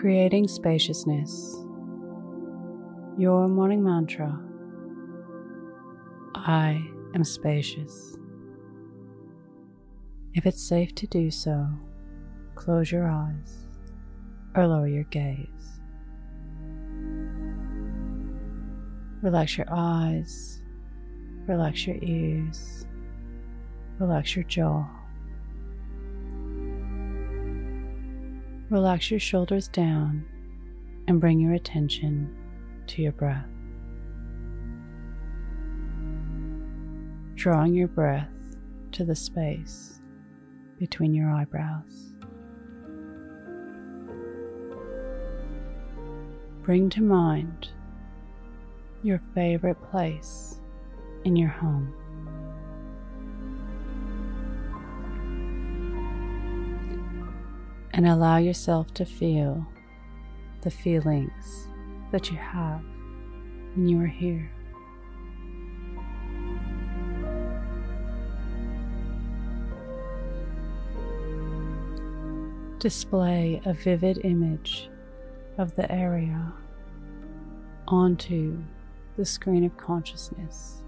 Creating spaciousness. Your morning mantra I am spacious. If it's safe to do so, close your eyes or lower your gaze. Relax your eyes, relax your ears, relax your jaw. Relax your shoulders down and bring your attention to your breath. Drawing your breath to the space between your eyebrows. Bring to mind your favorite place in your home. And allow yourself to feel the feelings that you have when you are here. Display a vivid image of the area onto the screen of consciousness,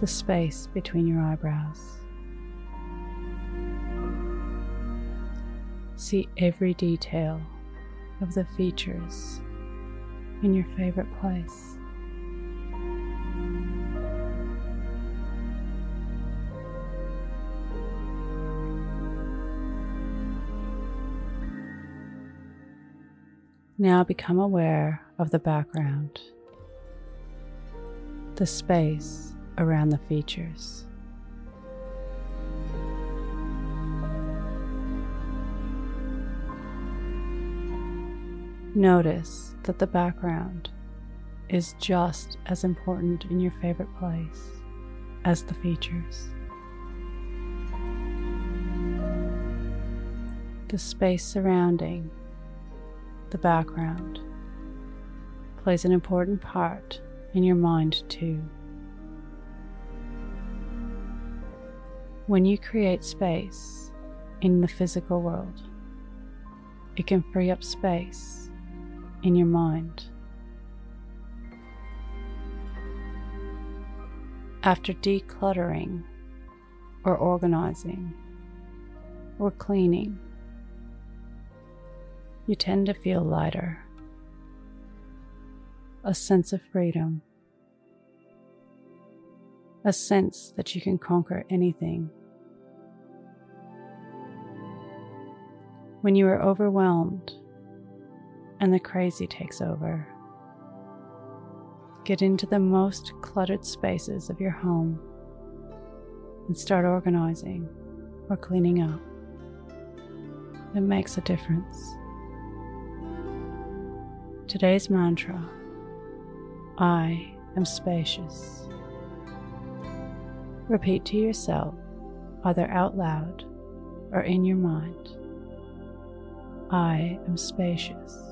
the space between your eyebrows. See every detail of the features in your favorite place. Now become aware of the background, the space around the features. Notice that the background is just as important in your favorite place as the features. The space surrounding the background plays an important part in your mind too. When you create space in the physical world, it can free up space in your mind. After decluttering or organizing or cleaning, you tend to feel lighter, a sense of freedom, a sense that you can conquer anything. When you are overwhelmed and the crazy takes over, get into the most cluttered spaces of your home and start organizing or cleaning up. It makes a difference. Today's mantra I am spacious. Repeat to yourself, either out loud or in your mind I am spacious.